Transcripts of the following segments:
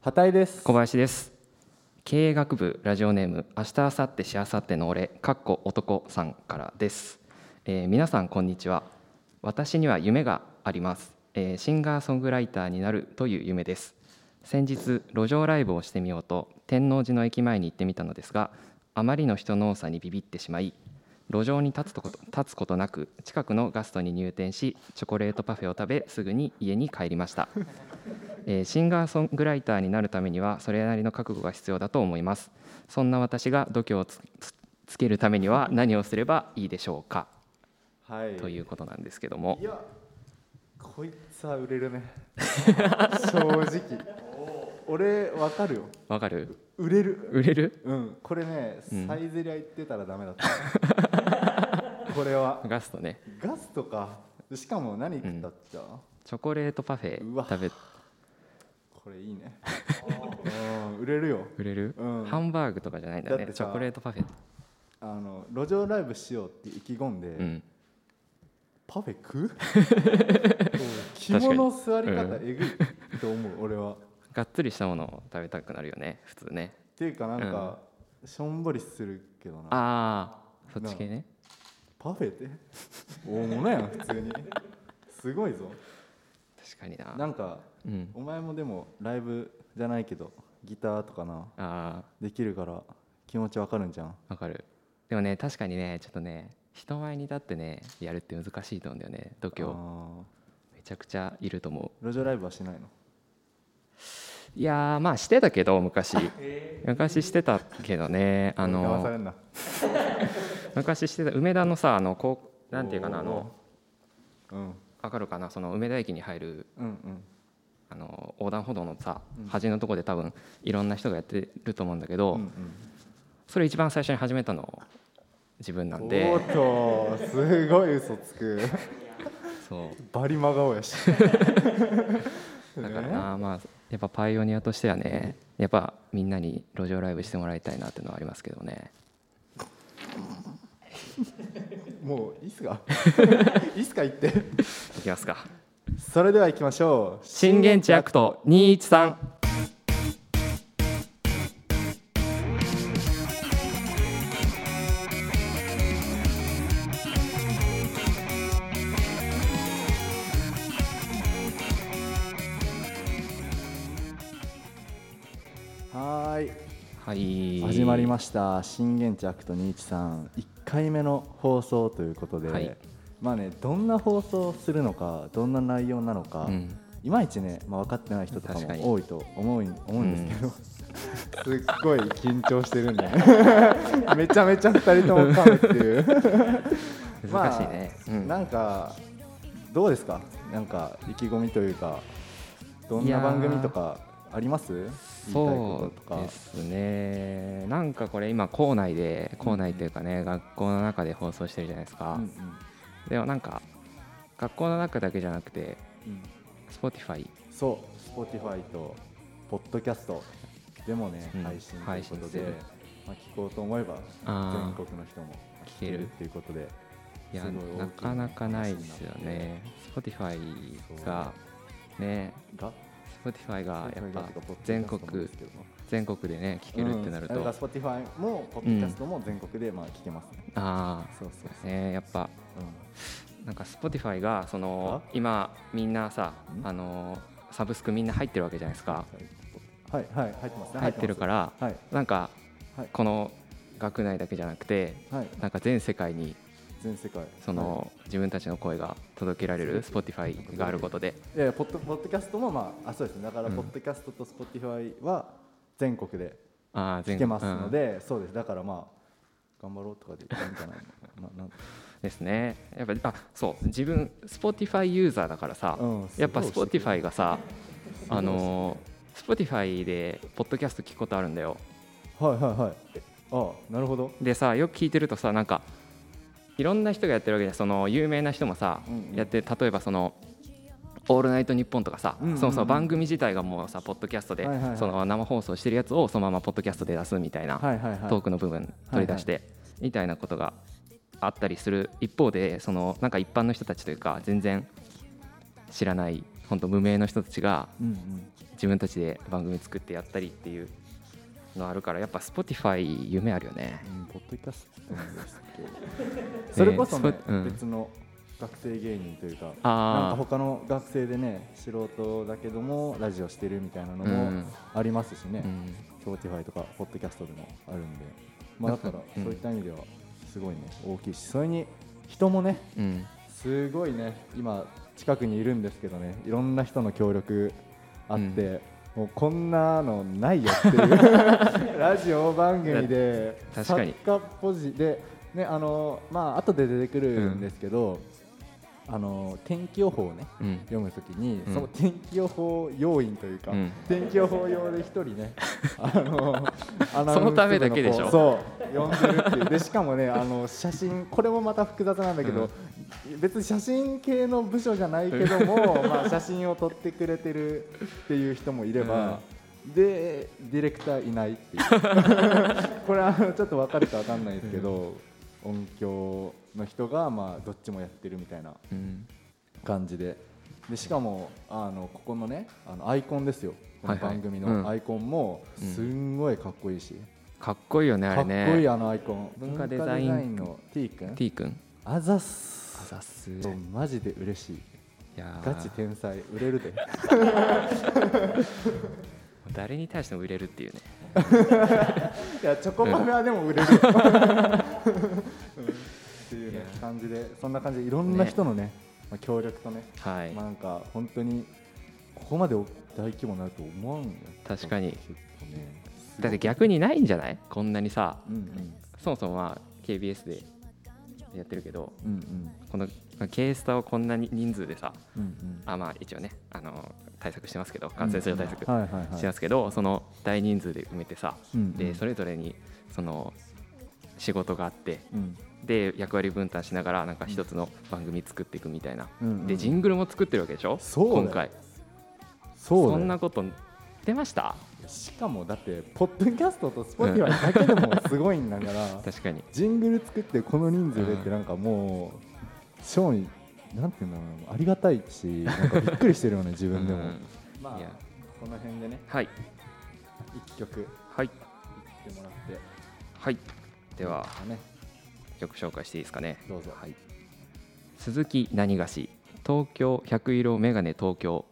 畑井です。小林です。経営学部ラジオネーム明日明後日しあさっての俺かっこ男さんからです、えー皆さんこんにちは。私には夢があります、えーシンガーソングライターになるという夢です。先日路上ライブをしてみようと天王寺の駅前に行ってみたのですがあまりの人の多さにビビってしまい路上に立つこと立つことなく近くのガストに入店しチョコレートパフェを食べすぐに家に帰りました。えーシンガーソングライターになるためにはそれなりの覚悟が必要だと思います。そんな私が度胸をつつつけるためには何をすればいいでしょうか。はい。ということなんですけども。いやこいつは売れるね。正直。俺わかるよ。わかる？売れる。売れる？うん。これね、うん。サイゼリア行ってたらダメだった これは。ガストね。ガスとか。しかも何食ったっちゃ、チョコレートパフェ食べ。これいいね。うん売れるよ。売れる、うん。ハンバーグとかじゃないんだね。チョコレートパフェ。あの路上ライブしようって意気込んで、うん。パフェ食う？着物座り方うん。えぐいと思う俺は。がっつりしたものを食べたくなるよね普通ね。っていうかなんか、しょんぼりするけどな。ああそっち系ねパフェって 大物やん普通に。すごいぞ。確かにな。なんかうん。お前もでもライブじゃないけどギターとかなあできるから気持ちわかるんじゃん。あわかる。でもね確かにねちょっとね人前に立ってねやるって難しいと思うんだよね度胸あめちゃくちゃいると思う。ー路上ライブはしないの？いやーまあしてたけど昔。昔してたけどねあの騙されんな昔してた梅田のさあのこうなんていうかなあのうん。わかるかなその梅田駅に入るうんうん。あの横断歩道のさうん。端のとこで多分いろんな人がやってると思うんだけど、うんうん。それ一番最初に始めたの自分なんで。おーっとすごい嘘つく。そう。バリ真顔やし。だからな、まあやっぱパイオニアとしてはねやっぱみんなに路上ライブしてもらいたいなっていうのはありますけどねもういいっすか？いいっすか？言って。いきますか。それでは行きましょう。震源地アクト213はーい。はい。始まりました。震源地アクト213 1回目の放送ということで、はい。まあねどんな放送をするのかどんな内容なのか、うん。いまいちね、まあ、分かってない人とかも多いと思う思うんですけど、すっごい緊張してるんで めちゃめちゃ2人とも噛むっていう。難しいね、うん。なんかどうですか？なんか意気込みというかどんな番組とかあります？そうですね。なんかこれ今校内で校内というかね、学校の中で放送してるじゃないですか、うんうん。でもなんか学校の中だけじゃなくてうん。Spotify そう。Spotify と Podcast でもね、うん。配信という配ことでまあ、聞こうと思えば全国の人も聞けるっていうことでいやなかなかないですよね。Spotify がね。が Spotify がやっぱ全国全国でね聞けるってなると、うん、だから Spotify も Podcast も全国でまあ聞けますね、あそうそうあねやっぱ。そう、なんか Spotify がその今みんなさん？あのサブスクみんな入ってるわけじゃないですか。はいはい入ってますね。入ってるからはい。なんかはい。この学内だけじゃなくてはい。なんか全世界に全世界。その自分たちの声が届けられる Spotify があることで。いやポッドポッドキャストもまああそうですね。だからうん。ポッドキャストと Spotify は全国でああ全聞けますので、そうです。だからまあ頑張ろうとかでいいんじゃないの？ななですね。やっぱあそう。自分 Spotify ユーザーだからさ、うんやっぱ Spotify がさあのー Spotify でポッドキャスト聞くことあるんだよ。はいはいはい。えああなるほど。でさよく聞いてるとさなんかいろんな人がやってるわけでその有名な人もさ、うんうん。やって例えばその「オールナイトニッポン」とかさ、うんうんうん。そもそも番組自体がもうさポッドキャストで、はいはいはい。その生放送してるやつをそのままポッドキャストで出すみたいな、はいはいはい。トークの部分取り出して、みたいなことがあったりする一方でそのなんか一般の人たちというか全然知らない本当無名の人たちがうんうん。自分たちで番組作ってやったりっていうのあるからやっぱ Spotify 夢あるよね。うんポッドキャストなんですけど。それこそねスポうん。別の学生芸人というかなんかあ他の学生でね素人だけどもラジオしてるみたいなのもん。ありますしね、うん、Spotify とかポッドキャストでもあるんで、まあ、だからうん。そういった意味ではすごいね大きいしそれに人もねうん、すごいね今近くにいるんですけどねいろんな人の協力あって、もうこんなのないよっていう ラジオ番組で作家ポジでねあのまあ後で出てくるんですけど、あの天気予報をねうん、読むときに、うん。その天気予報要員というか、うん。天気予報用で一人ね あのそのためだけでしょ。子そう呼んでるっていう。でしかもねあの写真これもまた複雑なんだけど、別に写真系の部署じゃないけども、まあ、写真を撮ってくれてるっていう人もいれば、でディレクターいないっていう。これはちょっと分かるか分かんないですけど、音響の人がまあどっちもやってるみたいなうん、感じで。でしかもあのここのねあのアイコンですよ。この番組うん。のアイコンもうん。すんごいかっこいいし、かっこいいよねあかれね。っこいいあのアイコン。文化デザインの T 君。T 君。あざっすあざっすいそうマジで嬉しい。やー。ガチ天才売れるで。誰に対しても売れるっていうね。いやチョコパフェはでも売れるよ、うん。っていうね感じでそんな感じでいろんな人のねまあ、協力とね、はい、まあなんか本当にここまで大規模になると思わんよ。確かに。ねだって逆にないんじゃない？こんなにさ。うんうん。そもそもまあ KBS でやってるけどうんうん。この K スタをこんなに人数でさうんうん。あまあ一応ねあの対策してますけど感染症対策してますけどその大人数で埋めてさうんうん。でそれぞれにその仕事があってうん。で役割分担しながらなんか一つの番組作っていくみたいな。うんうんでジングルも作ってるわけでしょ？そう今回。そんなこと出ました？しかもだってポッドキャストと Spotify だけでもすごいんだから 確かに。ジングル作ってこの人数でってなんかもう超になんていうんだろうなありがたいしなんかびっくりしてるよね 自分でも、うん。まあこの辺でね。はい。一曲。はい。いってもらって。はい。ではね。曲紹介していいですかね。どうぞ。はい、鈴木何がし。東京百色メガネ東京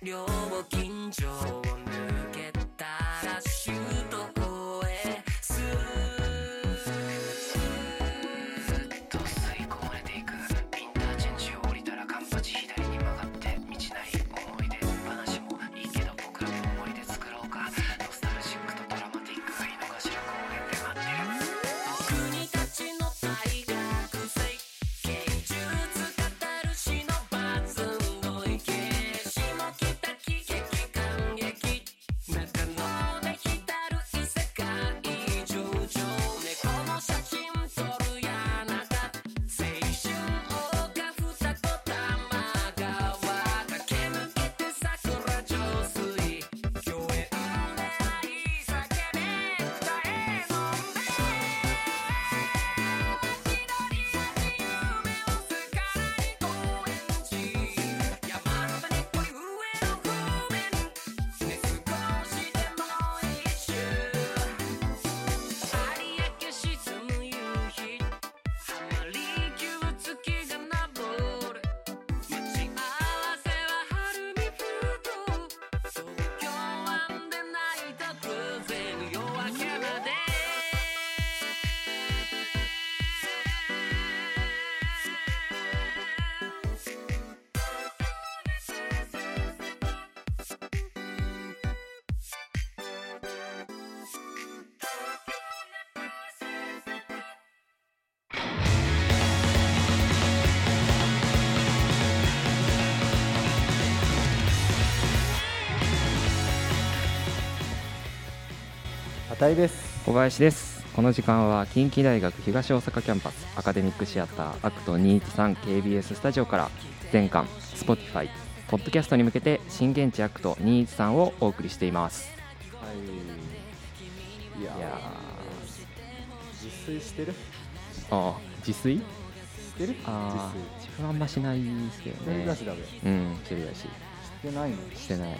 料金所をたいです。小林です。この時間は近畿大学東大阪キャンパスアカデミックシアターアクト 213KBS スタジオから全館 Spotify ポッドキャストに向けて震源地アクト213をお送りしています。はい。いや自炊してる？ーあ自炊？してる？あー自分はあんましないですけどね。一人だしだべ。うん一人だし。してないの？してない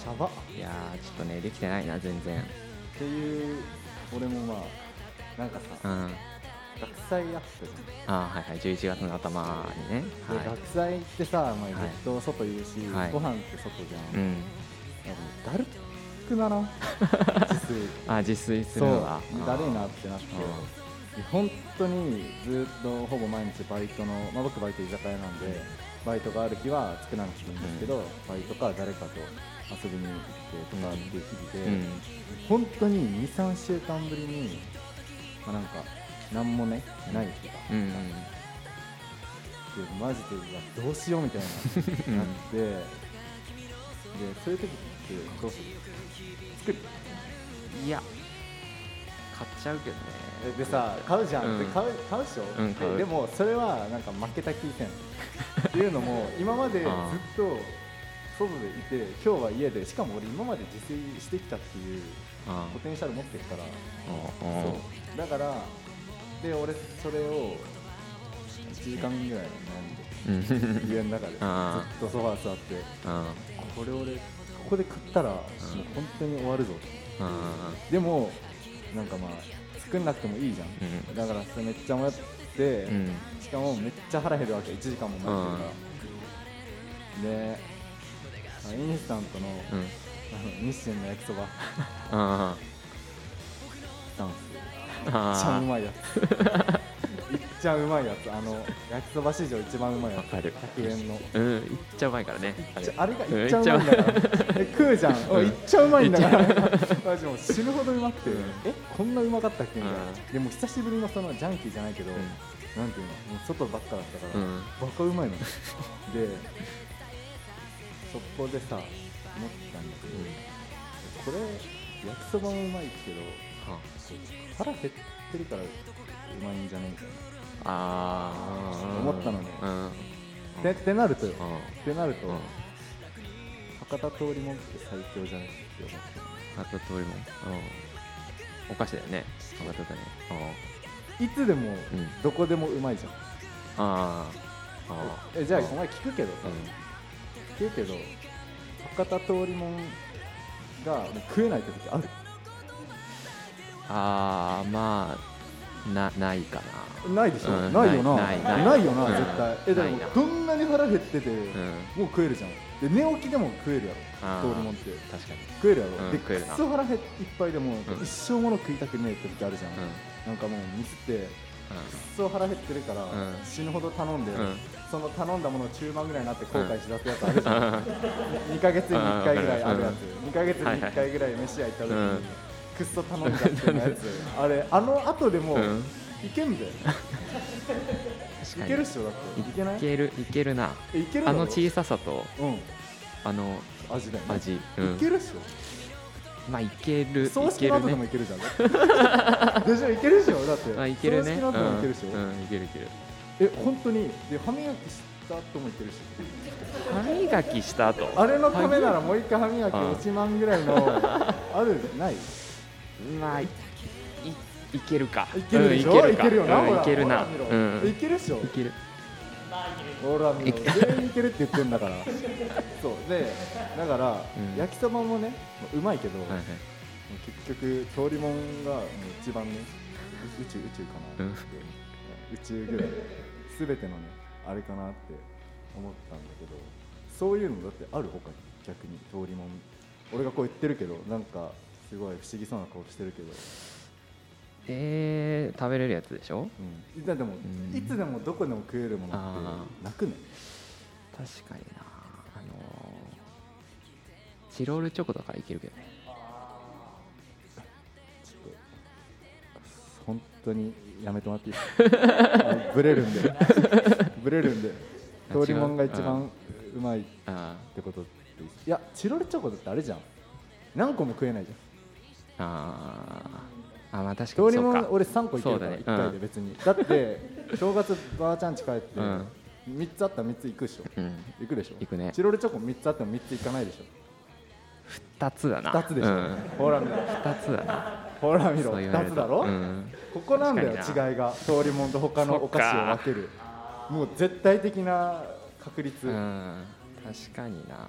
シャバ？っいやーちょっとねできてないな全然。ていう俺もまあなんかさうん。学祭やってるあーはいはい11月の頭にね。では学祭ってさ、まあ、ずはい。っと外いるし、はい。ご飯って外じゃん、いうん。なんかだるくならん？自炊。あ自炊すそう。るのはだるいなってなって。本当にずっとほぼ毎日バイトの、まあ、僕バイト居酒屋なんでバイトがある日は作らなくていいんですけど、バイトか誰かと遊びに行ってとかっていう日々で、うん。本当に23週間ぶりに、まあ、なんか何もねない日がうん。マジでどうしようみたいななってでそういう時ってどうする？作る？いや買っちゃうけどね。えでさ買うじゃん、うん。で買う買うでしょ、うんででもそれはなんか負けた気せん。っていうのも今までずっあと外でいて今日は家でしかも俺今まで自炊してきたっていうあポテンシャル持ってるから。あそう。だからで俺それを1時間ぐらい悩んでうん家の中で。ずっあとソファー座って。あこれ俺ここで食ったらもう本当に終わるぞあでもなんかまあ作んなくてもいいじゃん、うん。だからそれめっちゃ迷って、うん。しかもめっちゃ腹減るわけ。1時間も待ってるから、であインスタントの,、うん。あの日清の焼きそば。めっちゃうまいやつ。いっちゃうまいやつ。あの焼きそば史上一番うまいやつ。わかる。100円の。うんいっちゃうまいからね。あれ。がうんいっちゃうまいんだからえ食うじゃん、おいいっちゃうまいんだから。マジもう死ぬほどうまくて、えこんなうまかったっけみたいな、うん。でも久しぶりのそのジャンキーじゃないけど、なんていうの？もう外ばっかだったから、うん。バカうまいの。でそこでさ思ったんだけど、これ焼きそばもうまいけどは腹減ってるからうまいんじゃねえかああ思ったのね。うん。ってってなるとよ。うん。ってなると、うん。博多通りもんって最強じゃないって思った博多通りもうん。お菓子だよね。博多だね。いつでも、ん。どこでもうまいじゃん。あああえじゃあお前聞くけどさ、うん聞くけど博多通りもんが食えないって時ある。ああまあなないかな。ないでしょ、うんないよな。ないないない。よな、うん。絶対。えでもないな。どんなに腹減ってて、うん。もう食えるじゃん。で寝起きでも食えるやあーろ通りもんって。確かに。食えるやろ、うんで食えるな。くっそ腹減いっぱいでも、ん。一生もの食いたくねえって時あるじゃん、うん。なんかもうミスってくっうそ腹減ってるから、ん。死ぬほど頼んで、うんその頼んだものを中盤ぐらいになって後悔しだすやつあるじゃん、2ヶ月に1回ぐらいある。やつ、2ヶ月に1回ぐらい飯屋行った時に、うん。くっそ頼んじゃってのやつ。あれあの後でも、うん。いけんだよいけるっしょだって。いけない？いけるいけるな。あの小ささとうん。あの味だよね。味。うん。いけるっしょ。まあいけるい葬式けるの後でもね。いけるじゃん。でしょいけるでしょだって。あいけるね。葬式の後でもいけるでしょ、うん。うんいけるいけるえ本当に？で歯磨きした後もいけるし。歯磨きした後？あれのためならもう一回歯磨き1万ぐらいのあるない？まあいいいけるか。いけるでしょ、うんいけるよな、いけるな。うん。いけるっしょ。いける。ほら見ろ。全員いけるって言ってんだから。そう。でだから、うん。焼きそばもねうまいけど、はいはい。結局通りもんがもう一番ね宇宙宇宙かな、うん。宇宙ぐらい全てのねあれかなって思ったんだけどそういうのだってある他に逆に通りもん俺がこう言ってるけどなんかすごい不思議そうな顔してるけど、えー、食べれるやつでしょ？うん、だでも、うん。いつでもどこでも食えるものあってなくね？確かにな。あのーチロールチョコとかいけるけどね本当にやめてもらっていいですか？ブレるんで。ブレるんで。通りもんが一番うまいっあてことっていやチロルチョコだってあれじゃん。何個も食えないじゃん。あー。あまあ確かにそうか。もん俺3個いけるから1そうだね。うん回で別に、だって正月ばあちゃん家帰って、うん。3つあったら3つ行くでしょ。うん。行くでしょ。行くね。チロルチョコ3つあっても3つ行かないでしょ。2つだな。2つでしょ、うん、ほら見ろ。2つだなほら見ろそう言われ2るとつだろ、うん、ここなんだよ違いが。通りもんと他のお菓子を分ける。もう絶対的な確率、うん、確かにな。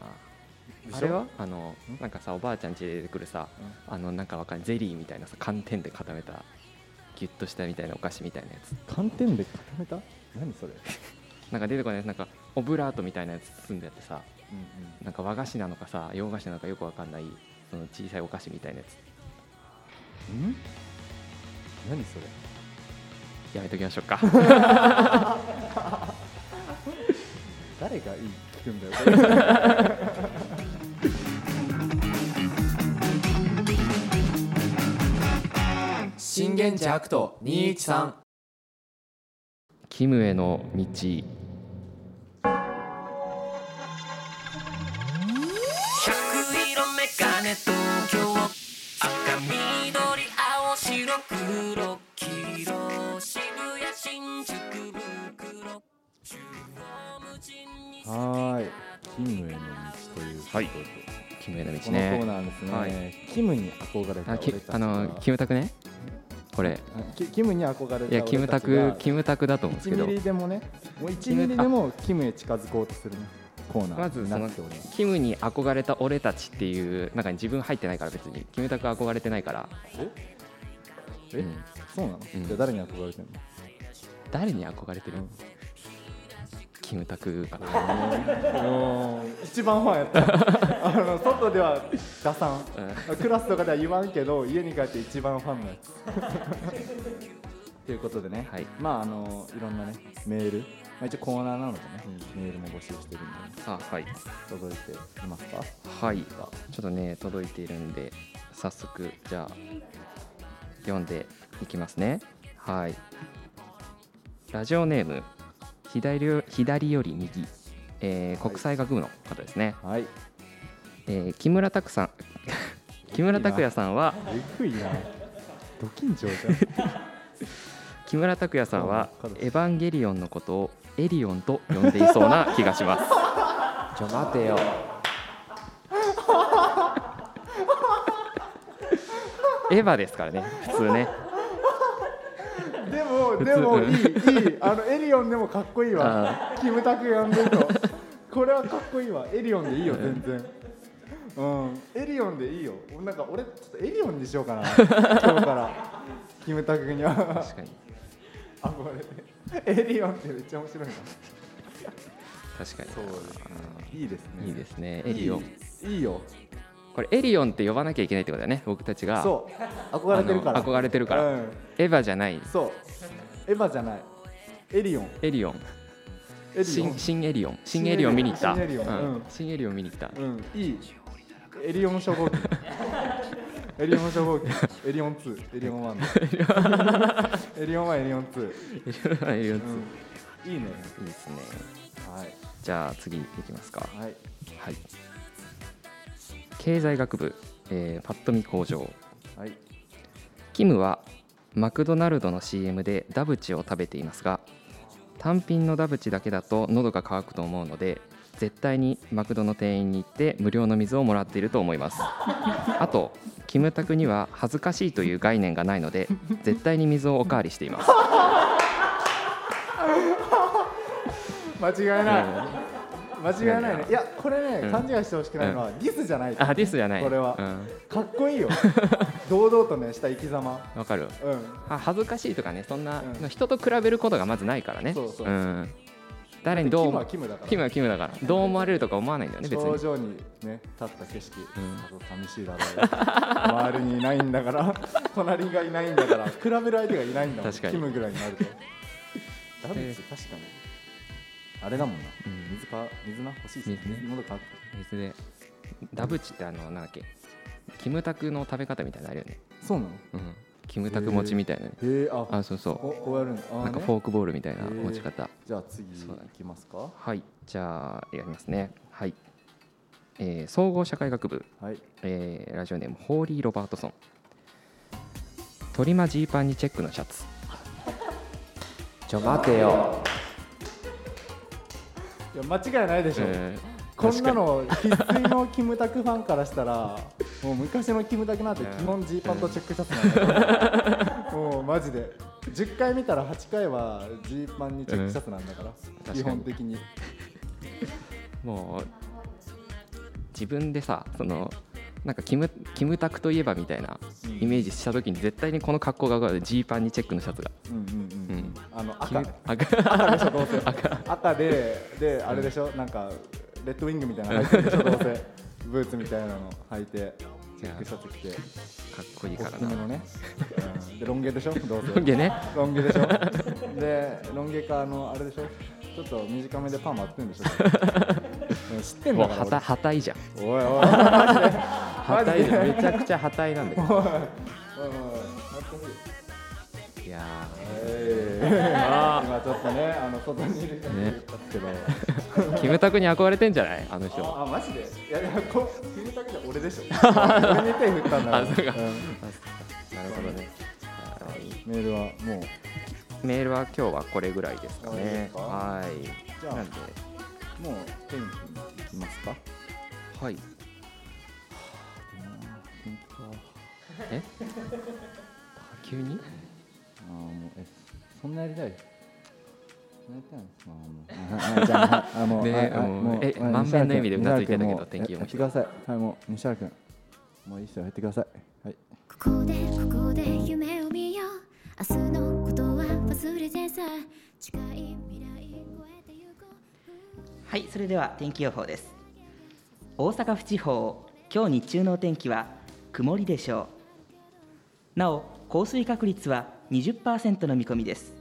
あれは？あのなんかさおばあちゃん家で出てくるさ、あのなんかわかんないゼリーみたいなさ寒天で固めたギュッとしたみたいなお菓子みたいなやつ。寒天で固めた？何それ、なんか出てこないなんかオブラートみたいなやつ包んであってさうんうん。なんか和菓子なのかさ洋菓子なのかよくわかんないその小さいお菓子みたいなやつん？何それ？やめときましょうか。誰がいい？聞くんだよ。震源地アクト213キムへの道キムへの道このコーねナーですね、はい。キムに憧れた俺たあのキムタクね。これ。あキキムに憧れたいやキムタクキムタクだと思うんですけ1どミリでもね。もう1ミリでもキムへ近づこうとするね。コーナーにまずそのキムに憧れた俺たちっていう中に自分入ってないから別に。キムタク憧れてないから、え、うん。そうなの、うん。じゃあ誰に憧れてんの？誰に憧れてる、キムタクかな。一番ファンやった。あの外では打算うん。クラスとかでは言わんけど家に帰って一番ファンのやつ。ということでね、はい。まああのいろんなねメール、まあ、一応コーナーなのでね、メールも募集してるんで、ね、あはい。届いていますか？はい。ちょっとね届いているんで早速じゃあ読んでいきますね。はい。ラジオネーム左よ左より右、えー国際学部の方ですね、はい。えー木村拓さん。木村拓哉さんはえぐいな。ド緊張じゃん。木村拓哉さんはうんエヴァンゲリオンのことをエリオンと呼んでいそうな気がします。ちょ待てよ。エヴァですからね普通ねでも通。でもうんいいいい。あのエリオンでもかっこいいわ。キムタク呼んでるとこれはかっこいいわ。エリオンでいいよ全然。うん。エリオンでいいよ。なんか俺ちょっとエリオンにしようかな。今日から。キムタクには。確かに。憧れてエリオンってめっちゃ面白いな。確かに。そうですね。いいですね。いいですねエリオン。いいよこれエリオンって呼ばなきゃいけないってことだよね僕たちが。そう。憧れてるから。憧れてるから。うん。エヴァじゃない。そう。エヴァじゃない。エリオン。エリオン。エリオ新ン。新エリオン。新エリオン見に行った。新エリオン。うん。うん。新エリオン見に行った。うん、いい。エリオン初 号機。エリオン初号機。エリオン2、エリオン1。エリオン1、エリオン2。エリオン2いいね。いいですね。はい。じゃあ次いきますか。はい。はい経済学部、えーパッと見工場はい。キムはマクドナルドの CM でダブチを食べていますが単品のダブチだけだと喉が渇くと思うので絶対にマクドの店員に行って無料の水をもらっていると思います あとキムタクには恥ずかしいという概念がないので絶対に水をおかわりしています 間違いない。間違いない。ね。いや、これね、うん。勘違いしてほしくないのは、ディスじゃない。あディスじゃない。これは。うん。かっこいいよ。堂々とね、した生き様。わかる。うん。あ恥ずかしいとかねそんな、うん。人と比べることがまずないからね。そうそううん、誰にどうキムはキムだから。キムはキムだから。どう思われるとか思わないんだよね別に。頂上にね立った景色、うん。寂しいだろう。周りにいないんだから。隣がいないんだから。比べる相手がいないんだもん。確かに。キムぐらいになると。ダブ確かにあれだもんな、うん。水か水な？欲しいっすね。水ね。喉か水でダブチってあのなんだっけ？キムタクの食べ方みたいなのあるよね、そうなの？うん、キムタク持ちみたいな。ねへえああそうそここうやるなんかね。フォークボールみたいな持ち方。じゃあ次いそうだね。きますか。はい。じゃあやりますね。はい。えー総合社会学部、はい。えーラジオネームホーリー・ロバートソン。トリマジーパンにチェックのシャツ。ちょ待てよ。いや間違いないでしょ、えーこんなの生粋のキムタクファンからしたら もう昔のキムタクなんて基本ジーパンとチェックシャツなんだからもうマジで。10回見たら8回はジーパンにチェックシャツなんだから、うん基本的に。もう自分でさそのなんかキムキムタクといえばみたいなイメージした時に絶対にこの格好が浮かぶジーパンにチェックのシャツが。うん、うんあの赤。赤。赤でしょどうせ赤でであれでしょ？なんかレッドウィングみたいなの履いてるでしょどうせブーツみたいなの履いてチェックシャツ着てかっこいいからな。のね、うん、でロン毛でしょ？どうせ。ロン毛ね。ロン毛でしょ？でロン毛かあのあれでしょ？ちょっと短めでパーマ合ってんでしょ？う ん知ってんもうはただからはたいじゃん。俺おいおい。はたいじゃん。めちゃくちゃはたいなんだけど。おいおいおいいやえー。今ちょっとねあの外にいる人もいるんですけど、ー キムタクに憧れてんじゃない？あの人。あマジで？いやいやこキムタクじゃ俺でしょ。俺に手振ったんだあそうか。ん。なるほどね。メールはもうメールは今日はこれぐらいですかね。はい。じゃあなんでもう天気に行きますか？はい。え急にそんなやりたい？あーもう。ああじゃああもう。ねえあ満面の笑みでうなずいてたけど天気くださいはいもう西原君もういいっすよやってください。はいここでここで夢を見よ。う明日のことは忘れてさ近い。未来越えてゆこうはいそれでは天気予報です。大阪府地方今日日中のお天気は曇りでしょう。なお降水確率は20%の見込みです。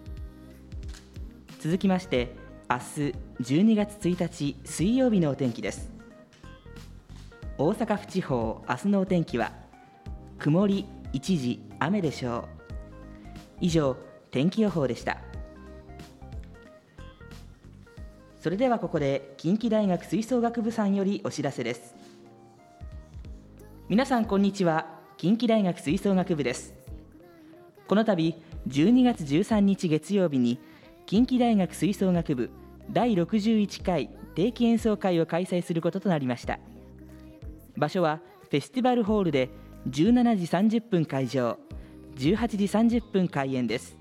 続きまして明日12月1日水曜日のお天気です。大阪府地方明日のお天気は曇り一時雨でしょう。以上天気予報でした。それではここで近畿大学吹奏楽部さんよりお知らせです。皆さんこんにちは。近畿大学吹奏楽部です。この度12月13日月曜日に近畿大学吹奏楽部第61回定期演奏会を開催することとなりました。場所はフェスティバルホールで17時30分会場18時30分開演です。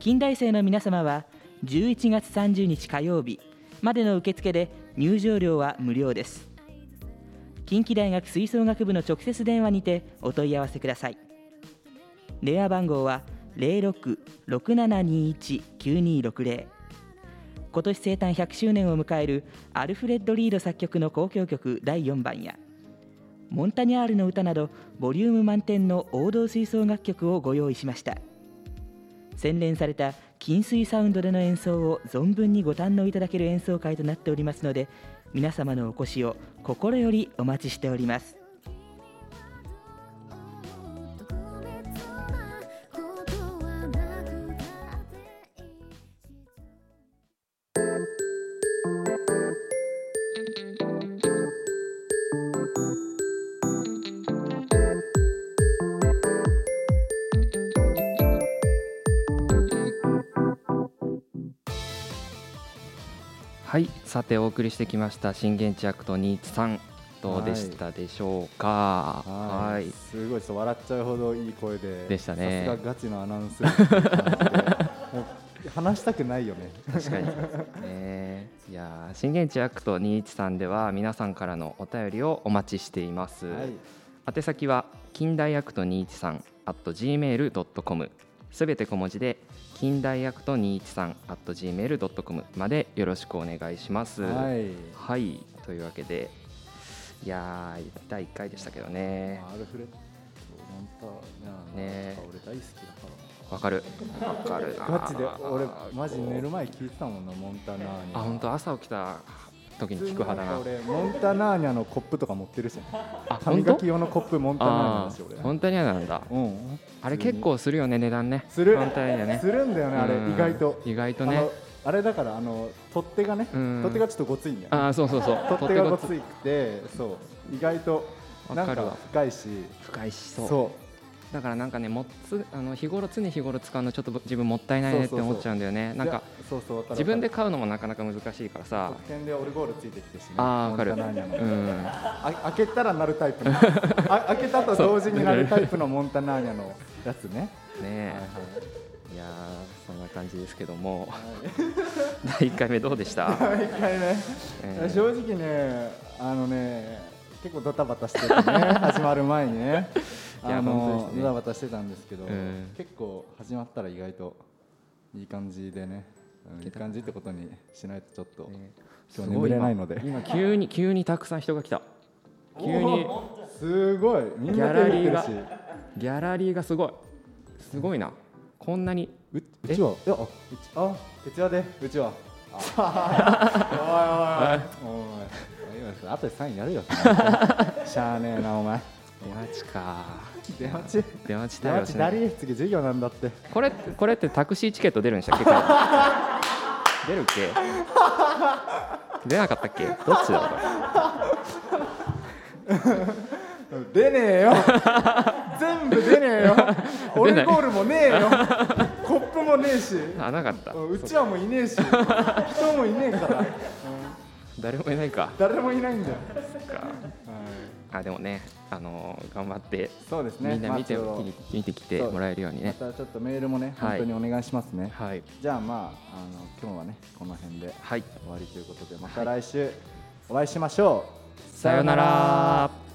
近代生の皆様は11月30日火曜日までの受付で入場料は無料です。近畿大学吹奏楽部の直接電話にてお問い合わせください。電話番号は0667219260今年生誕100周年を迎えるアルフレッド・リード作曲の交響曲第4番やモンタニャールの歌などボリューム満点の王道吹奏楽曲をご用意しました。洗練された金水サウンドでの演奏を存分にご堪能いただける演奏会となっておりますので皆様のお越しを心よりお待ちしております。さてお送りしてきました震源地アクト213どうでしたでしょうか？はい。すごいちょっと笑っちゃうほどいい声ででしたね。さすがガチのアナウンス話したくないよね。確かにね。いやー震源地アクト213では皆さんからのお便りをお待ちしています、はい。宛先は近大アクト213 at gmail.com すべて小文字で近代アクト213 at gmail.com までよろしくお願いします。はい。はい。というわけでいやー第1回でしたけどね。アルフレッドモンタね。ね俺大好きだから。わかる。わかる。なガチで俺マジ寝る前聞いてたもんなモンタナーニ。ャあ本当？朝起きた時に聞く派だな俺モンタナーニャのコップとか持ってるしあ歯磨き用のコップモンタナーニャあだし俺あ本当に嫌なんだ。うん。あれ結構するよね値段ね。する。本当にね。するんだよねあれ。うん。意外と。意外とね。あれだからあの取っ手がねうん。取っ手がちょっとごついんだよねああそうそうそう。取っ手がごごついくてそう。意外となんか深いし。深いしそうだからなんかねもっつあの日頃常日頃使うのちょっと自分もったいないねって思っちゃうんだよね。なんか自分で買うのもなかなか難しいからさ。得点でオルゴールついてきてしねああわかる。うん。あ開けたら鳴るタイプの。あ開けたと同時に鳴るタイプのモンタナーニャのやつね。ねえ。はいはい。いやーそんな感じですけども。第1回目どうでした？毎回ね、えー。正直ねあのね結構ドタバタしててね始まる前にねあの本当ですね。ドタバタしてたんですけど、うん結構始まったら意外といい感じでね、うんいい感じってことにしないとちょっと、今日眠れないので。今急に急にたくさん人が来た。急に。すごい。ギなャラリーがギャラリーがすごい。すごいな。こんなに。ううちはいやあうちあ徹夜でうちはあおいおいおい。おい今後でサインやるよ。しゃあねえなお前。出待ちか出待ち出待ち出対応しない。待ちダリー次授業なんだって。これこれってタクシーチケット出るんでしたっけ？出るっけ？出なかったっけ？どっちだろう？出ねえよ。全部出ねえよ。オルゴールもねえよ。コップもねえし。あなかった。うちわもいねえし。人もいねえから。誰もいないか。誰もいないんだよあでもねあのー頑張ってそうですね。みんな見て,、見てきてもらえるようにね。またちょっとメールもねはい。本当にお願いしますね、はい。じゃあまああの今日はねこの辺ではい。終わりということでまた来週お会いしましょう、さようなら